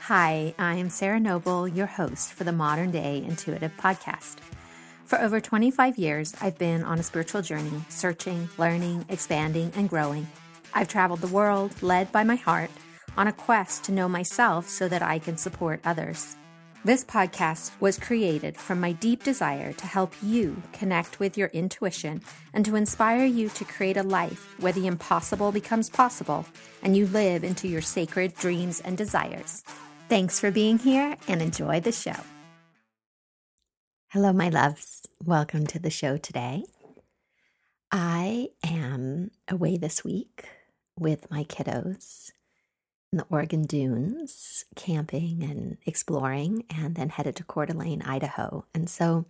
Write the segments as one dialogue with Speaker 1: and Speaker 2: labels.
Speaker 1: Hi, I'm Sarah Noble, your host for the Modern Day Intuitive Podcast. For over 25 years, I've been on a spiritual journey, searching, learning, expanding, and growing. I've traveled the world, led by my heart, on a quest to know myself so that I can support others. This podcast was created from my deep desire to help you connect with your intuition and to inspire you to create a life where the impossible becomes possible and you live into your sacred dreams and desires. Thanks for being here and enjoy the show. Hello, my loves. Welcome to the show today. I am away this week with my kiddos in the Oregon dunes, camping and exploring, and then headed to Coeur d'Alene, Idaho. And so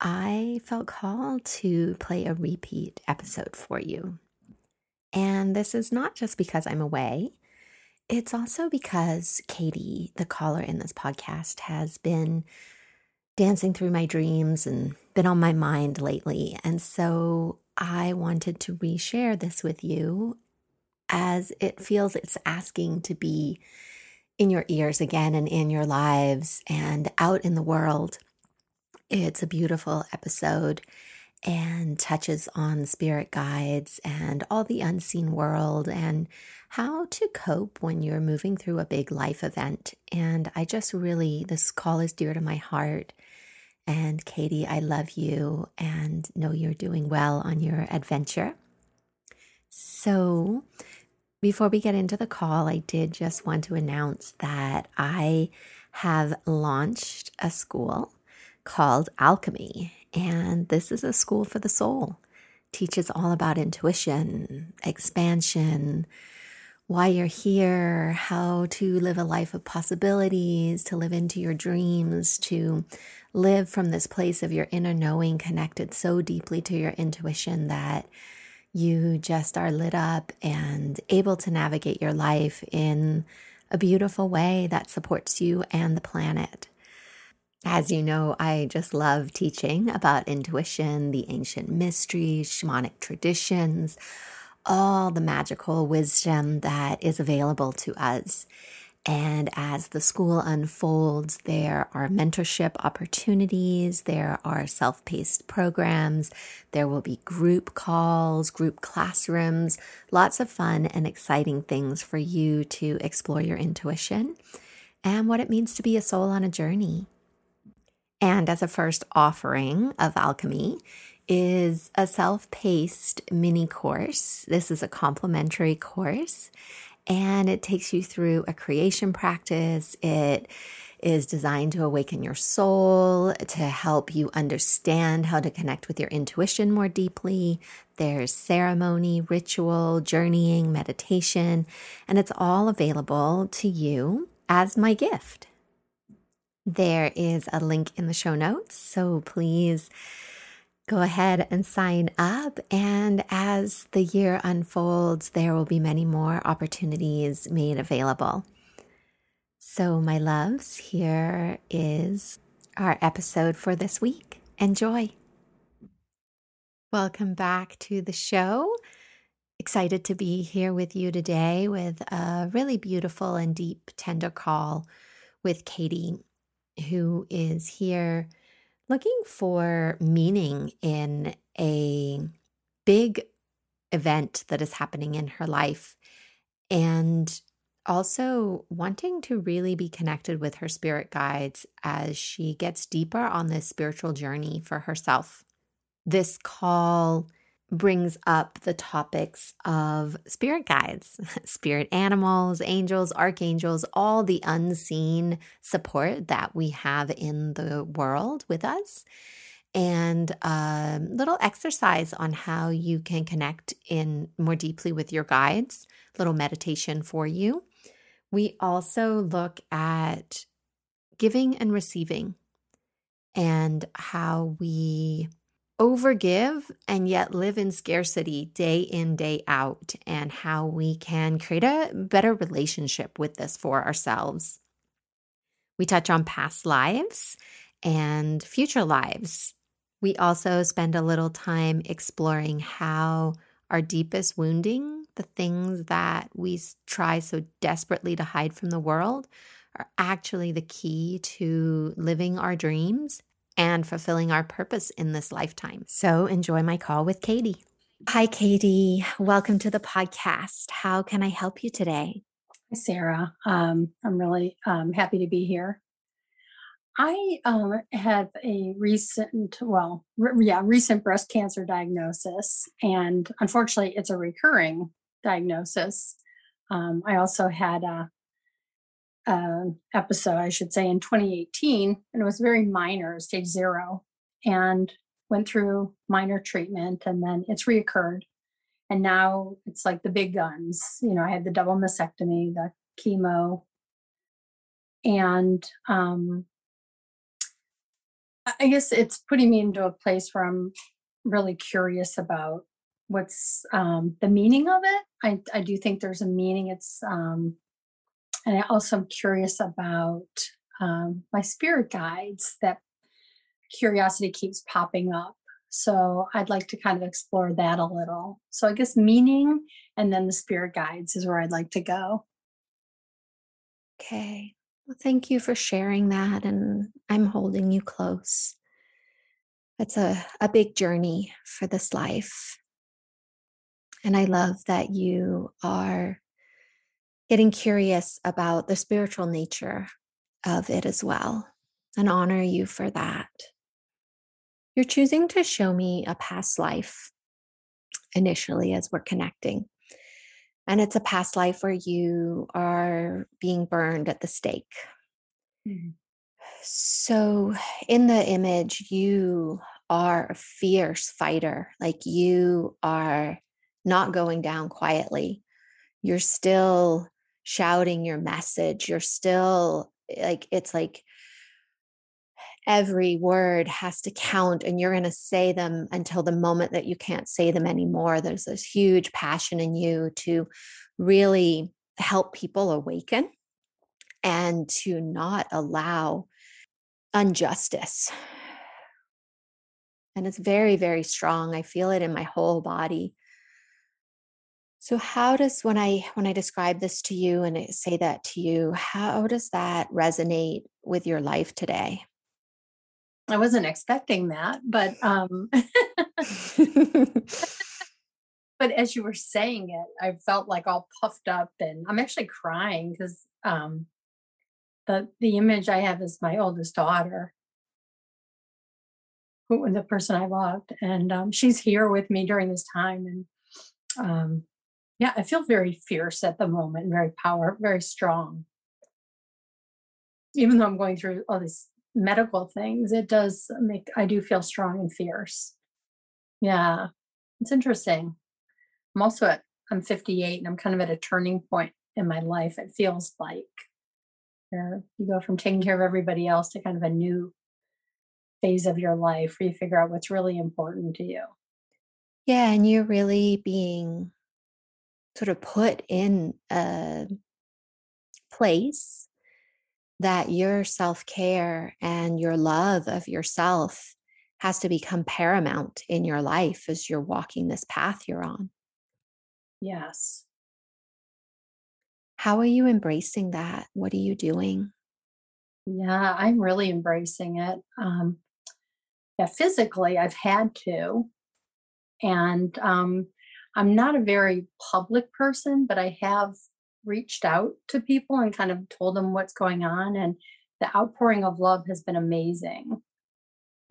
Speaker 1: I felt called to play a repeat episode for you. And this is not just because I'm away. It's also because Katie, the caller in this podcast, has been dancing through my dreams and been on my mind lately. And so I wanted to reshare this with you as it feels it's asking to be in your ears again and in your lives and out in the world. It's a beautiful episode and touches on spirit guides and all the unseen world and how to cope when you're moving through a big life event. And I just really, this call is dear to my heart. And Katie, I love you and know you're doing well on your adventure. So, before we get into the call, I did just want to announce that I have launched a school called Alchemy. And this is a school for the soul. Teaches all about intuition, expansion, why you're here, how to live a life of possibilities, to live into your dreams, to live from this place of your inner knowing connected so deeply to your intuition that you just are lit up and able to navigate your life in a beautiful way that supports you and the planet. As you know, I just love teaching about intuition, the ancient mysteries, shamanic traditions, all the magical wisdom that is available to us. And as the school unfolds, there are mentorship opportunities, there are self paced programs, there will be group calls, group classrooms, lots of fun and exciting things for you to explore your intuition and what it means to be a soul on a journey. And as a first offering of alchemy, is a self paced mini course. This is a complimentary course and it takes you through a creation practice. It is designed to awaken your soul, to help you understand how to connect with your intuition more deeply. There's ceremony, ritual, journeying, meditation, and it's all available to you as my gift. There is a link in the show notes, so please go ahead and sign up. And as the year unfolds, there will be many more opportunities made available. So, my loves, here is our episode for this week. Enjoy. Welcome back to the show. Excited to be here with you today with a really beautiful and deep, tender call with Katie, who is here looking for meaning in a big event that is happening in her life and also wanting to really be connected with her spirit guides as she gets deeper on this spiritual journey for herself. This call brings up the topics of spirit guides, spirit animals, angels, archangels, all the unseen support that we have in the world with us, and a little exercise on how you can connect in more deeply with your guides, little meditation for you. We also look at giving and receiving and how we overgive and yet live in scarcity day in, day out, and how we can create a better relationship with this for ourselves. We touch on past lives and future lives. We also spend a little time exploring how our deepest wounding the things that we try so desperately to hide from the world are actually the key to living our dreams and fulfilling our purpose in this lifetime. So enjoy my call with Katie. Hi, Katie. Welcome to the podcast. How can I help you today?
Speaker 2: Hi, Sarah. Um, I'm really um, happy to be here. I um, have a recent, well, re- yeah, recent breast cancer diagnosis, and unfortunately, it's a recurring diagnosis. Um, I also had a, a, episode, I should say, in 2018, and it was very minor, stage zero, and went through minor treatment, and then it's reoccurred, and now it's like the big guns. You know, I had the double mastectomy, the chemo, and um, I guess it's putting me into a place where I'm really curious about what's um, the meaning of it. I, I do think there's a meaning. It's um, and I also am curious about um, my spirit guides. That curiosity keeps popping up. So I'd like to kind of explore that a little. So I guess meaning and then the spirit guides is where I'd like to go.
Speaker 1: Okay. Well, thank you for sharing that. And I'm holding you close. It's a, a big journey for this life. And I love that you are getting curious about the spiritual nature of it as well and honor you for that. You're choosing to show me a past life initially as we're connecting. And it's a past life where you are being burned at the stake. Mm-hmm. So, in the image, you are a fierce fighter. Like you are not going down quietly. You're still shouting your message. You're still eh, like, it's like every word has to count and you're going to say them until the moment that you can't say them anymore. There's this huge passion in you to really help people awaken and to not allow injustice. And it's very, very strong. I feel it in my whole body. So how does when I when I describe this to you and I say that to you, how does that resonate with your life today?
Speaker 2: I wasn't expecting that, but um but as you were saying it, I felt like all puffed up and I'm actually crying because um the the image I have is my oldest daughter, who was the person I loved, and um, she's here with me during this time. And um, yeah, I feel very fierce at the moment, very power, very strong. Even though I'm going through all these medical things, it does make I do feel strong and fierce. Yeah, it's interesting. I'm also at I'm 58 and I'm kind of at a turning point in my life. It feels like where you go from taking care of everybody else to kind of a new phase of your life where you figure out what's really important to you.
Speaker 1: Yeah, and you're really being sort of put in a place that your self care and your love of yourself has to become paramount in your life as you're walking this path you're on.
Speaker 2: Yes.
Speaker 1: How are you embracing that? What are you doing?
Speaker 2: Yeah, I'm really embracing it. Um, yeah, physically, I've had to. And um, I'm not a very public person, but I have reached out to people and kind of told them what's going on. And the outpouring of love has been amazing.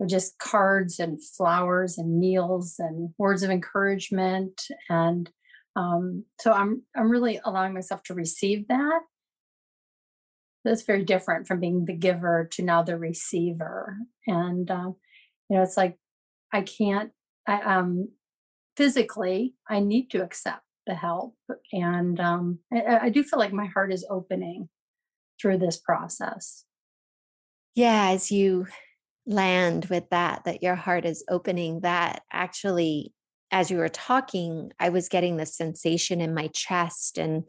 Speaker 2: Just cards and flowers and meals and words of encouragement and um, so I'm I'm really allowing myself to receive that. That's very different from being the giver to now the receiver. And um, you know, it's like I can't. I um physically I need to accept the help, and um, I, I do feel like my heart is opening through this process.
Speaker 1: Yeah, as you land with that, that your heart is opening, that actually as you were talking, I was getting the sensation in my chest and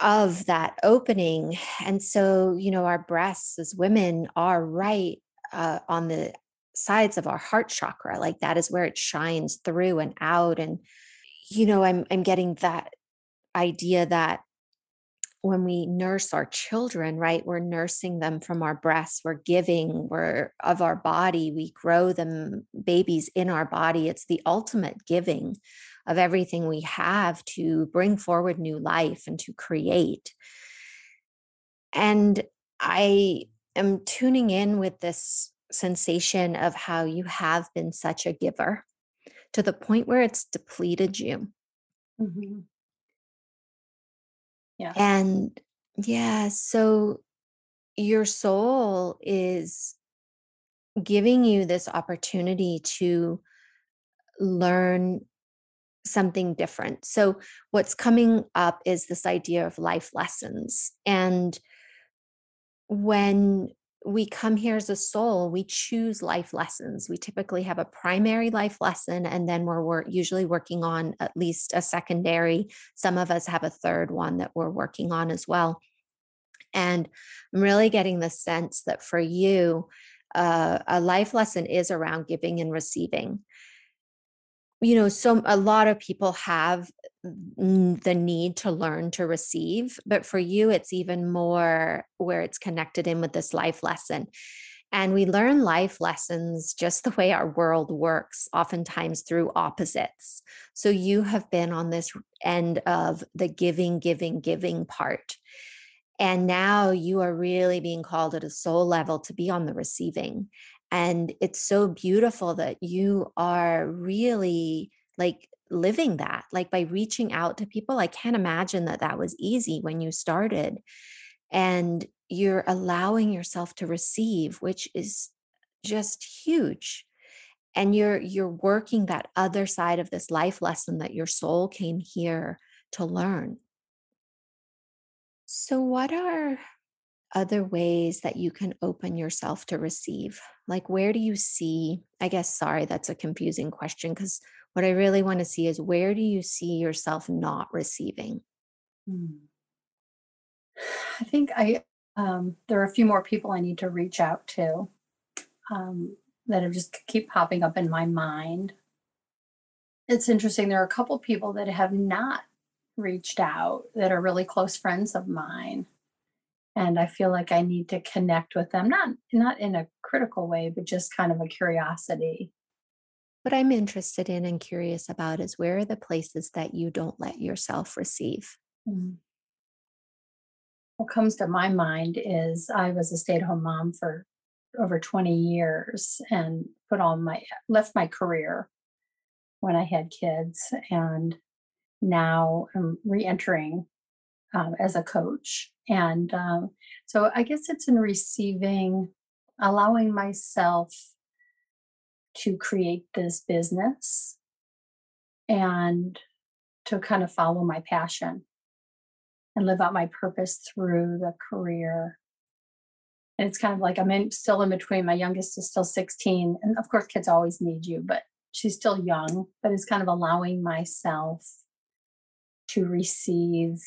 Speaker 1: of that opening. And so, you know, our breasts as women are right uh, on the sides of our heart chakra. Like that is where it shines through and out. And, you know, I'm I'm getting that idea that when we nurse our children, right, we're nursing them from our breasts, we're giving, we're of our body, we grow them babies in our body. It's the ultimate giving of everything we have to bring forward new life and to create. And I am tuning in with this sensation of how you have been such a giver to the point where it's depleted you.
Speaker 2: hmm Yes.
Speaker 1: And yeah, so your soul is giving you this opportunity to learn something different. So, what's coming up is this idea of life lessons. And when we come here as a soul, we choose life lessons. We typically have a primary life lesson, and then we're, we're usually working on at least a secondary. Some of us have a third one that we're working on as well. And I'm really getting the sense that for you, uh, a life lesson is around giving and receiving you know so a lot of people have mm, the need to learn to receive but for you it's even more where it's connected in with this life lesson. And we learn life lessons just the way our world works oftentimes through opposites. So you have been on this end of the giving giving giving part. And now you are really being called at a soul level to be on the receiving and it's so beautiful that you are really like living that, like by reaching out to people. I can't imagine that that was easy when you started. And you're allowing yourself to receive, which is just huge and you're you're working that other side of this life lesson that your soul came here to learn so what are other ways that you can open yourself to receive? Like, where do you see? I guess, sorry, that's a confusing question because what I really want to see is where do you see yourself not receiving?
Speaker 2: Mm. I think I um, there are a few more people I need to reach out to um, that have just keep popping up in my mind. It's interesting. There are a couple people that have not reached out that are really close friends of mine and I feel like I need to connect with them not not in a critical way but just kind of a curiosity.
Speaker 1: What I'm interested in and curious about is where are the places that you don't let yourself receive?
Speaker 2: Mhm. What comes to my mind is I was a stay-at-home mom for over 20 years and put on my left my career when I had kids and now I'm re-entering um, as a coach. And um, so I guess it's in receiving, allowing myself to create this business and to kind of follow my passion and live out my purpose through the career. And it's kind of like I'm in, still in between. My youngest is still 16. And of course, kids always need you, but she's still young. But it's kind of allowing myself to receive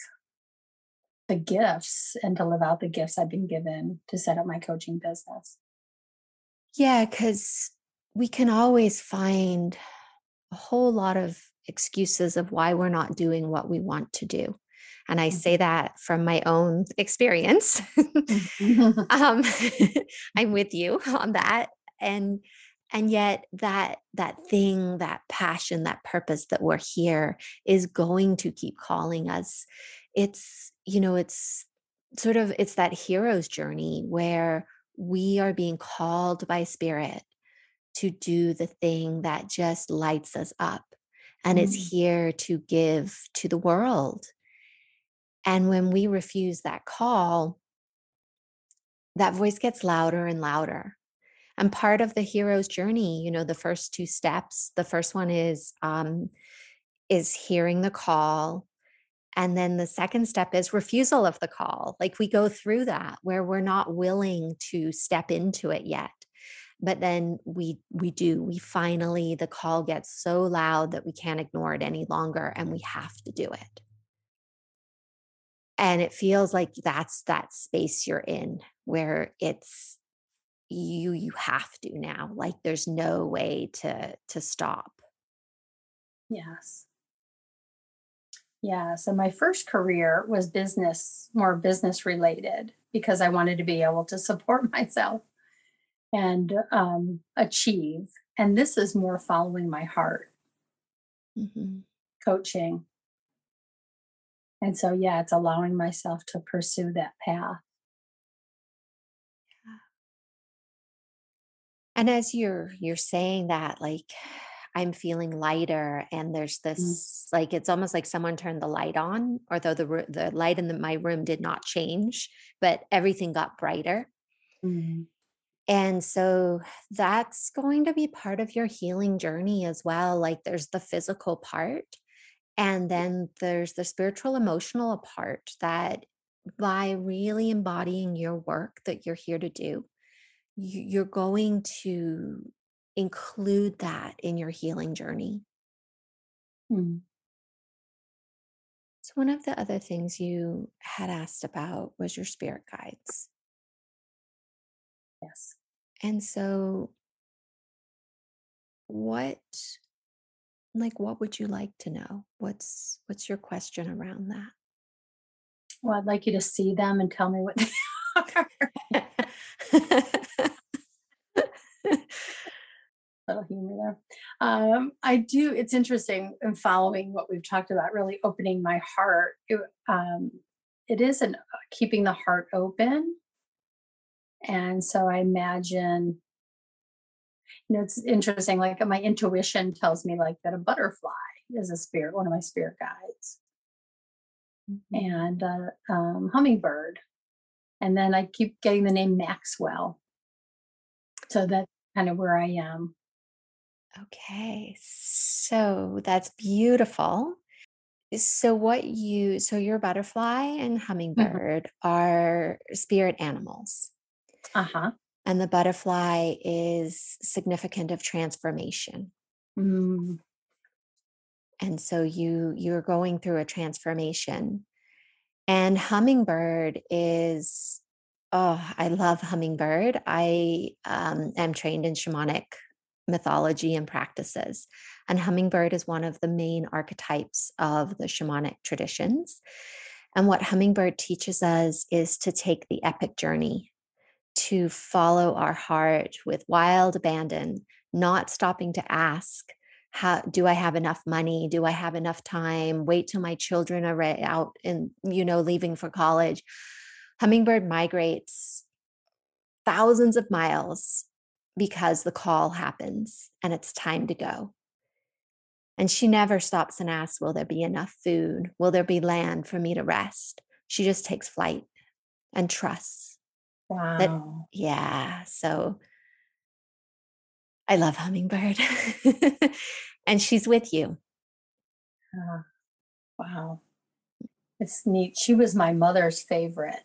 Speaker 2: the gifts and to live out the gifts I've been given to set up my coaching business.
Speaker 1: Yeah, because we can always find a whole lot of excuses of why we're not doing what we want to do. And I say mm-hmm. that from my own experience. um, I'm with you on that. And and yet that that thing that passion that purpose that we're here is going to keep calling us it's you know it's sort of it's that hero's journey where we are being called by spirit to do the thing that just lights us up and mm. is here to give to the world and when we refuse that call that voice gets louder and louder and part of the hero's journey you know the first two steps the first one is um is hearing the call and then the second step is refusal of the call. Like we go through that where we're not willing to step into it yet. But then we we do. We finally the call gets so loud that we can't ignore it any longer and we have to do it. And it feels like that's that space you're in where it's you you have to now. Like there's no way to to stop.
Speaker 2: Yes. Yeah. So my first career was business, more business related, because I wanted to be able to support myself and um, achieve. And this is more following my heart,
Speaker 1: hmm
Speaker 2: coaching. And so, yeah, it's allowing myself to pursue that path.
Speaker 1: And as you're you're saying that, like I'm feeling lighter, and there's
Speaker 2: Mm,
Speaker 1: this like it's almost like someone turned the light on, although the the light in the, my room did not change, but everything got brighter.
Speaker 2: mm,
Speaker 1: And so that's going to be part of your healing journey as well. Like there's the physical part, and then there's the spiritual emotional part that by really embodying your work that you're here to do, you- you're going to include that in your healing journey.
Speaker 2: mm.
Speaker 1: So, one of the other things you had asked about was your spirit guides.
Speaker 2: Yes.
Speaker 1: And so, what like what would you like to know? What's what's your question around that
Speaker 2: Well, I'd like you to see them and tell me what they are. little humor there. Um, I do. It's interesting in following what we've talked about, really opening my heart. It, um, it is an uh, keeping the heart open, and so I imagine. You know, it's interesting. Like my intuition tells me, like that a butterfly is a spirit, one of my spirit guides,
Speaker 1: Mhm.
Speaker 2: and uh, um, hummingbird, and then I keep getting the name Maxwell. So that's kind of where I am.
Speaker 1: Okay, so that's beautiful. So what you so your butterfly and
Speaker 2: Mhm.
Speaker 1: hummingbird are spirit animals.
Speaker 2: Uh huh.
Speaker 1: And the butterfly is significant of transformation.
Speaker 2: Mm,
Speaker 1: And so you you're going through a transformation. And hummingbird is oh, I love hummingbird. I um, am trained in shamanic mythology and practices. And hummingbird is one of the main archetypes of the shamanic traditions. And what hummingbird teaches us is to take the epic journey to follow our heart with wild abandon, not stopping to ask, how do I have enough money? Do I have enough time? Wait till my children are out and you know leaving for college. Hummingbird migrates thousands of miles because the call happens and it's time to go. And she never stops and asks, Will there be enough food? Will there be land for me to rest? She just takes flight and trusts that,
Speaker 2: wow.
Speaker 1: yeah. So I love Hummingbird. and she's with you.
Speaker 2: Ah, wow. It's neat. She was my mother's favorite.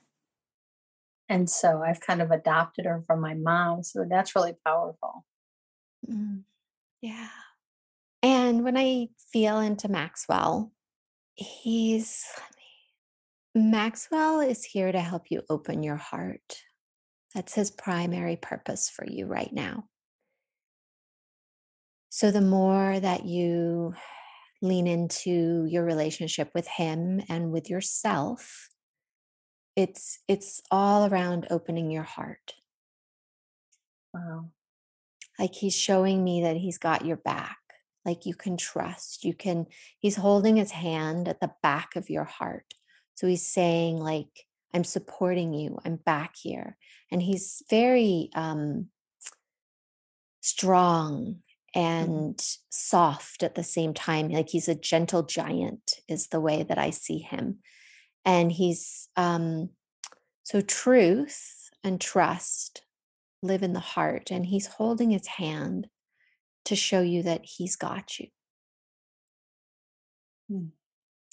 Speaker 2: And so I've kind of adopted her from my mom. So that's really powerful.
Speaker 1: Mm, yeah. And when I feel into Maxwell, he's Maxwell is here to help you open your heart. That's his primary purpose for you right now. So the more that you lean into your relationship with him and with yourself, it's it's all around opening your heart.
Speaker 2: Wow.
Speaker 1: Like he's showing me that he's got your back. Like you can trust. You can he's holding his hand at the back of your heart. So he's saying like I'm supporting you. I'm back here. And he's very um strong
Speaker 2: Mhm.
Speaker 1: and soft at the same time. Like he's a gentle giant, is the way that I see him. And he's um, so truth and trust live in the heart, and he's holding his hand to show you that he's got you.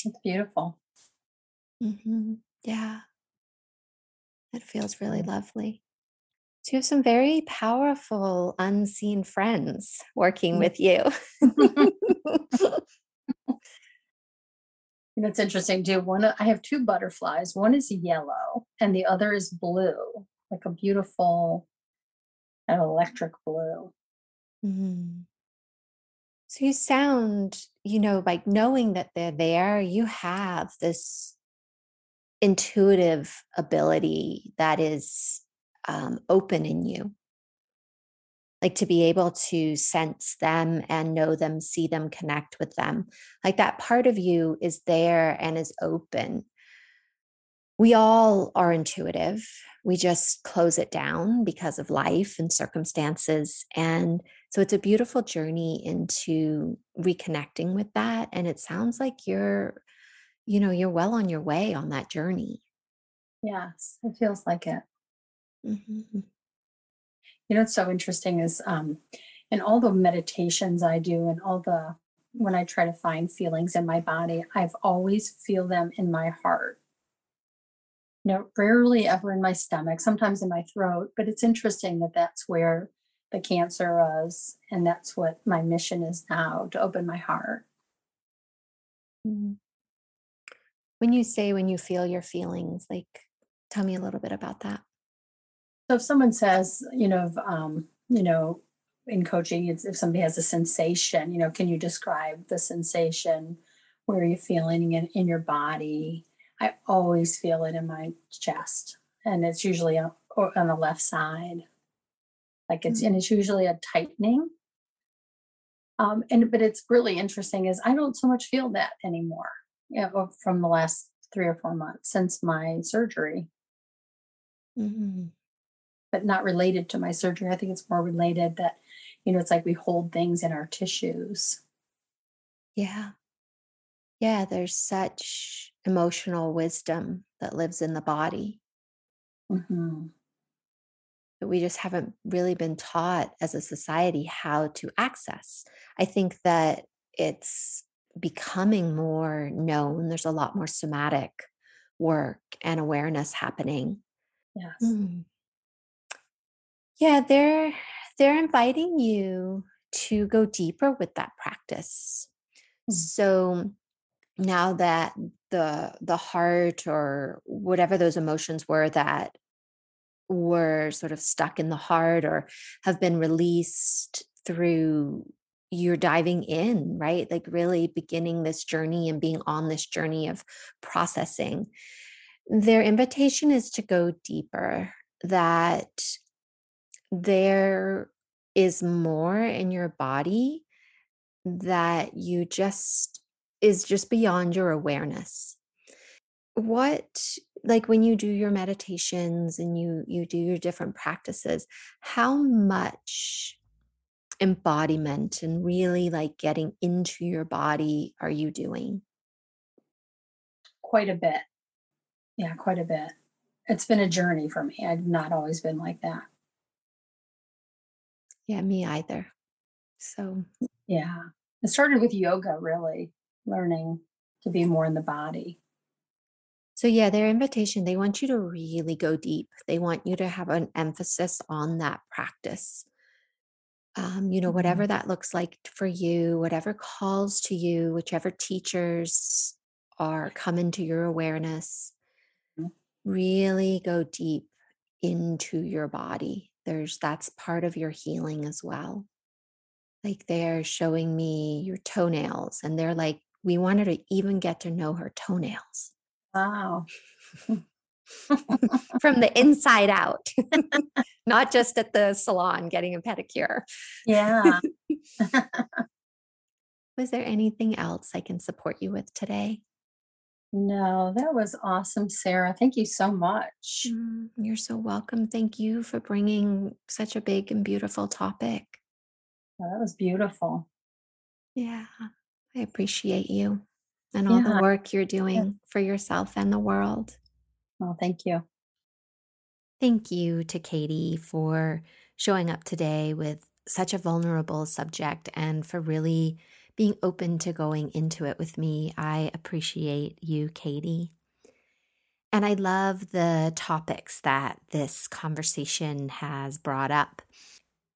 Speaker 2: It's beautiful.
Speaker 1: hmm Yeah, that feels really lovely. So you have some very powerful unseen friends working with you.
Speaker 2: And it's interesting too. One, I have two butterflies. One is yellow, and the other is blue, like a beautiful, of electric blue.
Speaker 1: Mhm. So you sound you know, like knowing that they're there, you have this intuitive ability that is um, open in you. Like to be able to sense them and know them, see them, connect with them. Like that part of you is there and is open. We all are intuitive. We just close it down because of life and circumstances. And so it's a beautiful journey into reconnecting with that. And it sounds like you're you know, you're well on your way on that journey.
Speaker 2: Yes, it feels like it.
Speaker 1: Mm-hmm.
Speaker 2: You know, what's so interesting is um, in all the meditations I do and all the when I try to find feelings in my body, I've always feel them in my heart. You know, rarely ever in my stomach, sometimes in my throat, but it's interesting that that's where the cancer was. And that's what my mission is now to open my heart.
Speaker 1: Mm-hmm. When you say when you feel your feelings, like tell me a little bit about that.
Speaker 2: So if someone says, you know, um, you know, in coaching, it's if somebody has a sensation, you know, can you describe the sensation? Where are you feeling it in your body? I always feel it in my chest, and it's usually on, on the left side. Like it's, mm-hmm. and it's usually a tightening. Um, and but it's really interesting is I don't so much feel that anymore yeah, from the last three or four months since my surgery.
Speaker 1: Mm-hmm.
Speaker 2: But not related to my surgery. I think it's more related that, you know, it's like we hold things in our tissues.
Speaker 1: Yeah. Yeah, there's such emotional wisdom that lives in the body.
Speaker 2: Mm-hmm.
Speaker 1: But we just haven't really been taught as a society how to access. I think that it's becoming more known. There's a lot more somatic work and awareness happening.
Speaker 2: Yes. Mm.
Speaker 1: Yeah, they're they're inviting you to go deeper with that practice. Mm. So now that the the heart or whatever those emotions were that were sort of stuck in the heart or have been released through you're diving in, right? Like really beginning this journey and being on this journey of processing. Their invitation is to go deeper, that there is more in your body that you just is just beyond your awareness. What like when you do your meditations and you you do your different practices, how much embodiment and really like getting into your body are you doing?
Speaker 2: Quite a bit. Yeah, quite a bit. It's been a journey for me. I've not always been like that.
Speaker 1: Yeah, me either. So,
Speaker 2: yeah. It started with yoga, really, learning to be more in the body.
Speaker 1: So, yeah, their invitation, they want you to really go deep. They want you to have an emphasis on that practice um, you know, whatever mm-hmm. that looks like for you, whatever calls to you, whichever teachers are come into your awareness, mm-hmm. really go deep into your body. There's that's part of your healing as well. Like they're showing me your toenails, and they're like, we wanted to even get to know her toenails.
Speaker 2: Wow.
Speaker 1: from the inside out, not just at the salon getting a pedicure.
Speaker 2: Yeah.
Speaker 1: was there anything else I can support you with today?
Speaker 2: No, that was awesome, Sarah. Thank you so much.
Speaker 1: Mm, you're so welcome. Thank you for bringing such a big and beautiful topic.
Speaker 2: Oh, that was beautiful.
Speaker 1: Yeah, I appreciate you and all yeah. the work you're doing yeah. for yourself and the world.
Speaker 2: Oh, thank you.
Speaker 1: Thank you to Katie for showing up today with such a vulnerable subject and for really being open to going into it with me. I appreciate you, Katie. And I love the topics that this conversation has brought up.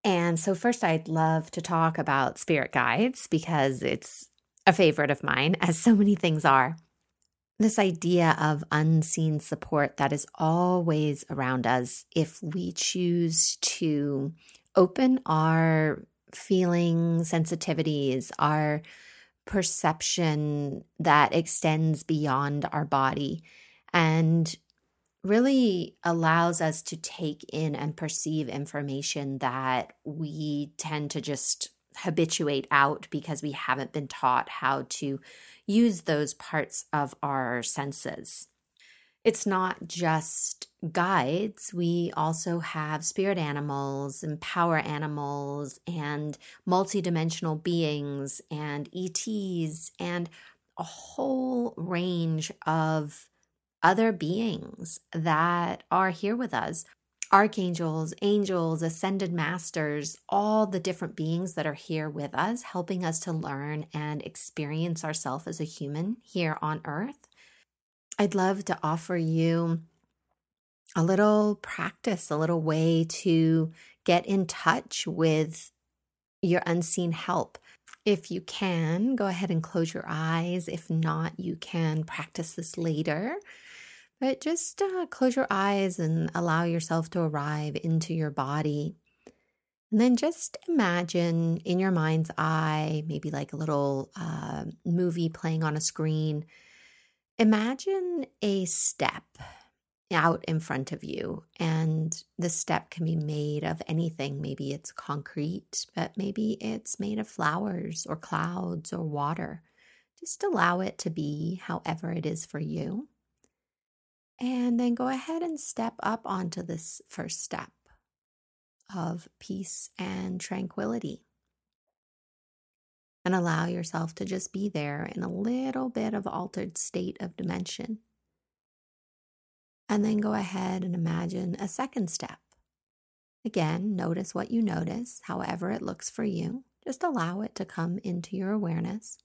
Speaker 1: And so, first, I'd love to talk about spirit guides because it's a favorite of mine, as so many things are this idea of unseen support that is always around us if we choose to open our feeling sensitivities, our perception that extends beyond our body and really allows us to take in and perceive information that we tend to just habituate out because we haven't been taught how to use those parts of our senses. It's not just guides. We also have spirit animals and power animals and multidimensional beings and ETs and a whole range of other beings that are here with us archangels, angels, ascended masters, all the different beings that are here with us, helping us to learn and experience ourselves as a human here on earth. I'd love to offer you a little practice, a little way to get in touch with your unseen help. If you can, go ahead and close your eyes. If not, you can practice this later. But just uh, close your eyes and allow yourself to arrive into your body. And then just imagine in your mind's eye, maybe like a little uh, movie playing on a screen. Imagine a step out in front of you, and the step can be made of anything. Maybe it's concrete, but maybe it's made of flowers or clouds or water. Just allow it to be however it is for you. And then go ahead and step up onto this first step of peace and tranquility. And allow yourself to just be there in a little bit of altered state of dimension. And then go ahead and imagine a second step. Again, notice what you notice, however it looks for you. Just allow it to come into your awareness.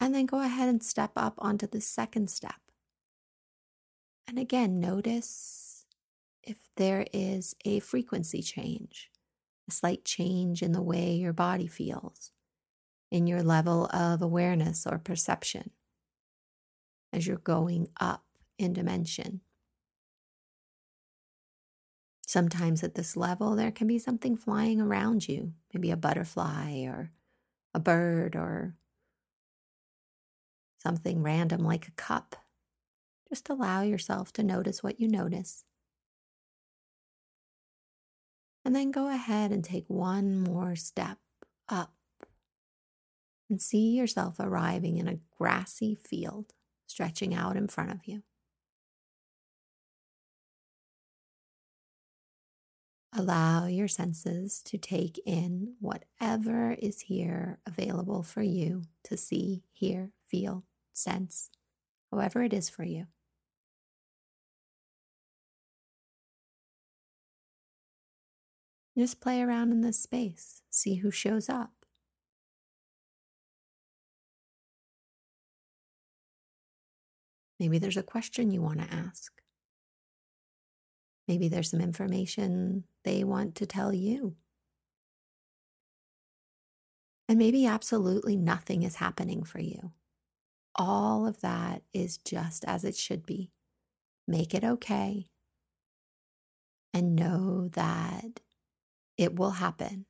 Speaker 1: And then go ahead and step up onto the second step. And again, notice if there is a frequency change, a slight change in the way your body feels, in your level of awareness or perception as you're going up in dimension. Sometimes at this level, there can be something flying around you, maybe a butterfly or a bird or something random like a cup. Just allow yourself to notice what you notice. And then go ahead and take one more step up and see yourself arriving in a grassy field stretching out in front of you. Allow your senses to take in whatever is here available for you to see, hear, feel, sense, however it is for you. Just play around in this space, see who shows up. Maybe there's a question you want to ask. Maybe there's some information they want to tell you. And maybe absolutely nothing is happening for you. All of that is just as it should be. Make it okay. And know that it will happen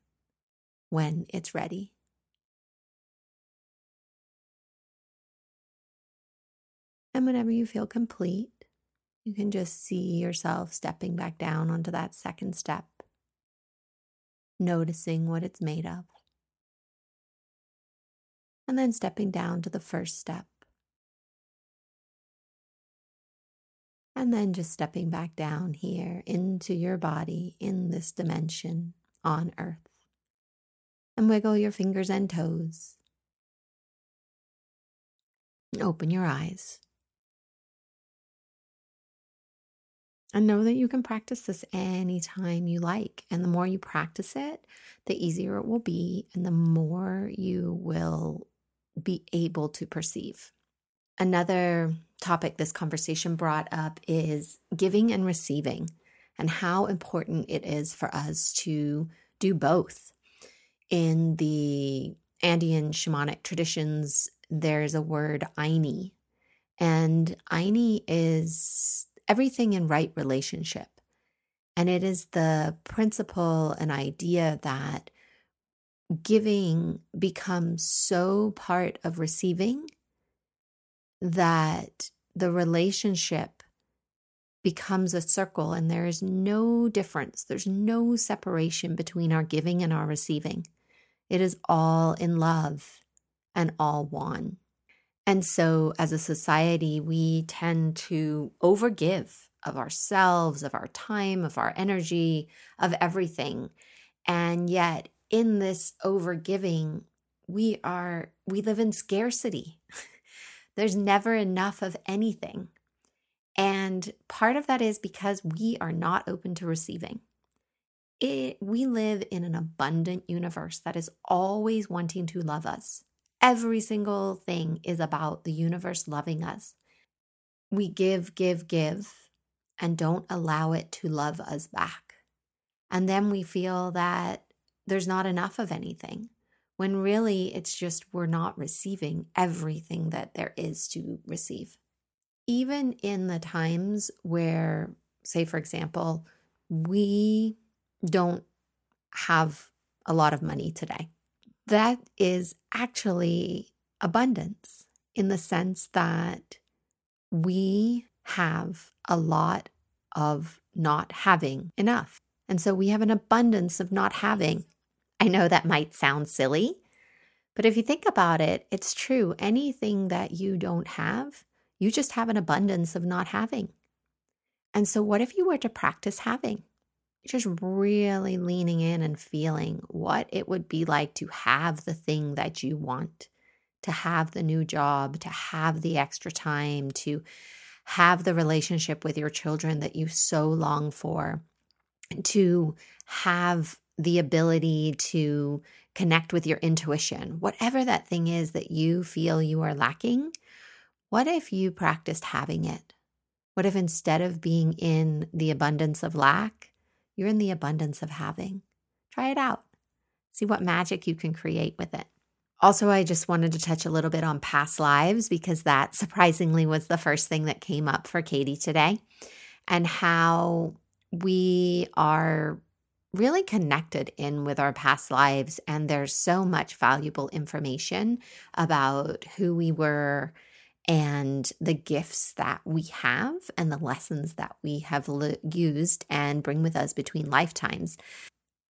Speaker 1: when it's ready. And whenever you feel complete, you can just see yourself stepping back down onto that second step, noticing what it's made of. And then stepping down to the first step. And then just stepping back down here into your body in this dimension on earth. And wiggle your fingers and toes. Open your eyes. And know that you can practice this anytime you like. And the more you practice it, the easier it will be, and the more you will be able to perceive. Another topic this conversation brought up is giving and receiving, and how important it is for us to do both. In the Andean shamanic traditions, there's a word Ayni, and Ayni is everything in right relationship. And it is the principle and idea that giving becomes so part of receiving that the relationship becomes a circle and there is no difference. There's no separation between our giving and our receiving. It is all in love and all one. And so, as a society, we tend to overgive of ourselves, of our time, of our energy, of everything. And yet, in this overgiving, we are, we live in scarcity. There's never enough of anything. And part of that is because we are not open to receiving. It, we live in an abundant universe that is always wanting to love us. Every single thing is about the universe loving us. We give, give, give, and don't allow it to love us back. And then we feel that there's not enough of anything, when really it's just we're not receiving everything that there is to receive. Even in the times where, say, for example, we don't have a lot of money today that is actually abundance in the sense that we have a lot of not having enough. And so we have an abundance of not having. I know that might sound silly, but if you think about it, it's true. Anything that you don't have, you just have an abundance of not having. And so, what if you were to practice having? just really leaning in and feeling what it would be like to have the thing that you want, to have the new job, to have the extra time, to have the relationship with your children that you so long for, to have the ability to connect with your intuition, whatever that thing is that you feel you are lacking. What if you practiced having it? What if instead of being in the abundance of lack, you're in the abundance of having. Try it out. See what magic you can create with it. Also, I just wanted to touch a little bit on past lives because that surprisingly was the first thing that came up for Katie today, and how we are really connected in with our past lives. And there's so much valuable information about who we were and the gifts that we have and the lessons that we have used and bring with us between lifetimes.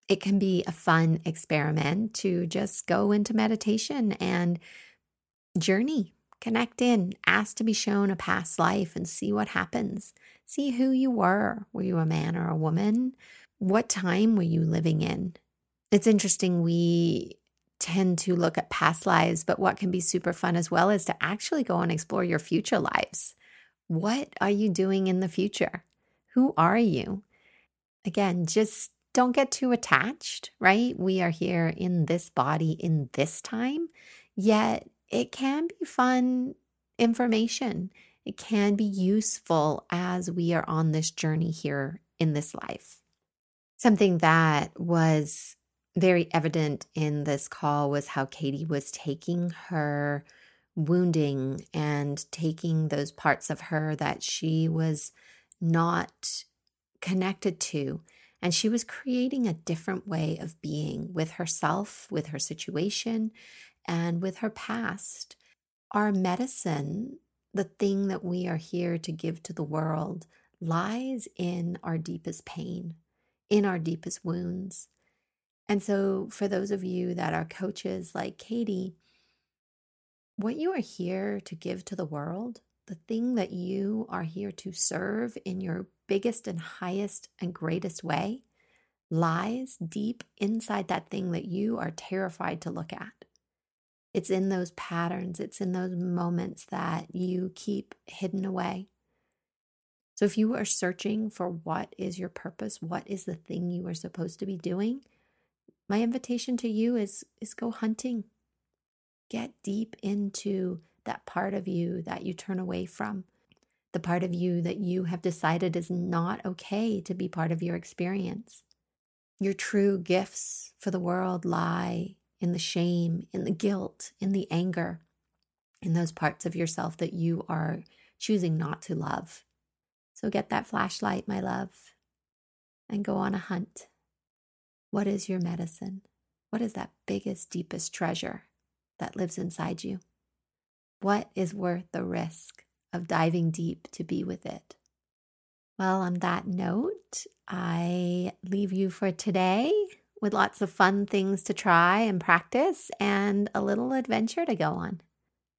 Speaker 1: It can be a fun experiment to just go into meditation and journey, connect in, ask to be shown a past life and see what happens. See who you were. Were you a man or a woman? What time were you living in? It's interesting. We tend to look at past lives, but what can be super fun as well is to actually go and explore your future lives. What are you doing in the future? Who are you? Again, just don't get too attached, right? We are here in this body in this time, yet it can be fun information. It can be useful as we are on this journey here in this life. Something that was very evident in this call was how Katie was taking her wounding and taking those parts of her that she was not connected to. And she was creating a different way of being with herself, with her situation, and with her past. Our medicine, the thing that we are here to give to the world, lies in our deepest pain, in our deepest wounds. And so, for those of you that are coaches like Katie, what you are here to give to the world, the thing that you are here to serve in your biggest and highest and greatest way, lies deep inside that thing that you are terrified to look at. It's in those patterns, it's in those moments that you keep hidden away. So, if you are searching for what is your purpose, what is the thing you are supposed to be doing, my invitation to you is is go hunting. Get deep into that part of you that you turn away from. The part of you that you have decided is not okay to be part of your experience. Your true gifts for the world lie in the shame, in the guilt, in the anger, in those parts of yourself that you are choosing not to love. So get that flashlight, my love, and go on a hunt. What is your medicine? What is that biggest, deepest treasure that lives inside you? What is worth the risk of diving deep to be with it? Well, on that note, I leave you for today with lots of fun things to try and practice and a little adventure to go on.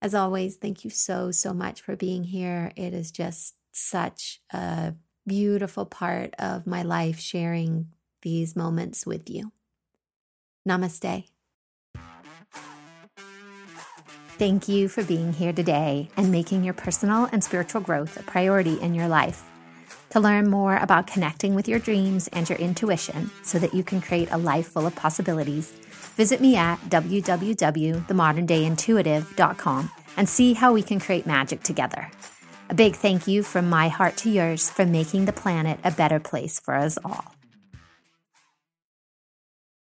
Speaker 1: As always, thank you so, so much for being here. It is just such a beautiful part of my life sharing these moments with you. Namaste. Thank you for being here today and making your personal and spiritual growth a priority in your life. To learn more about connecting with your dreams and your intuition so that you can create a life full of possibilities, visit me at www.themoderndayintuitive.com and see how we can create magic together. A big thank you from my heart to yours for making the planet a better place for us all.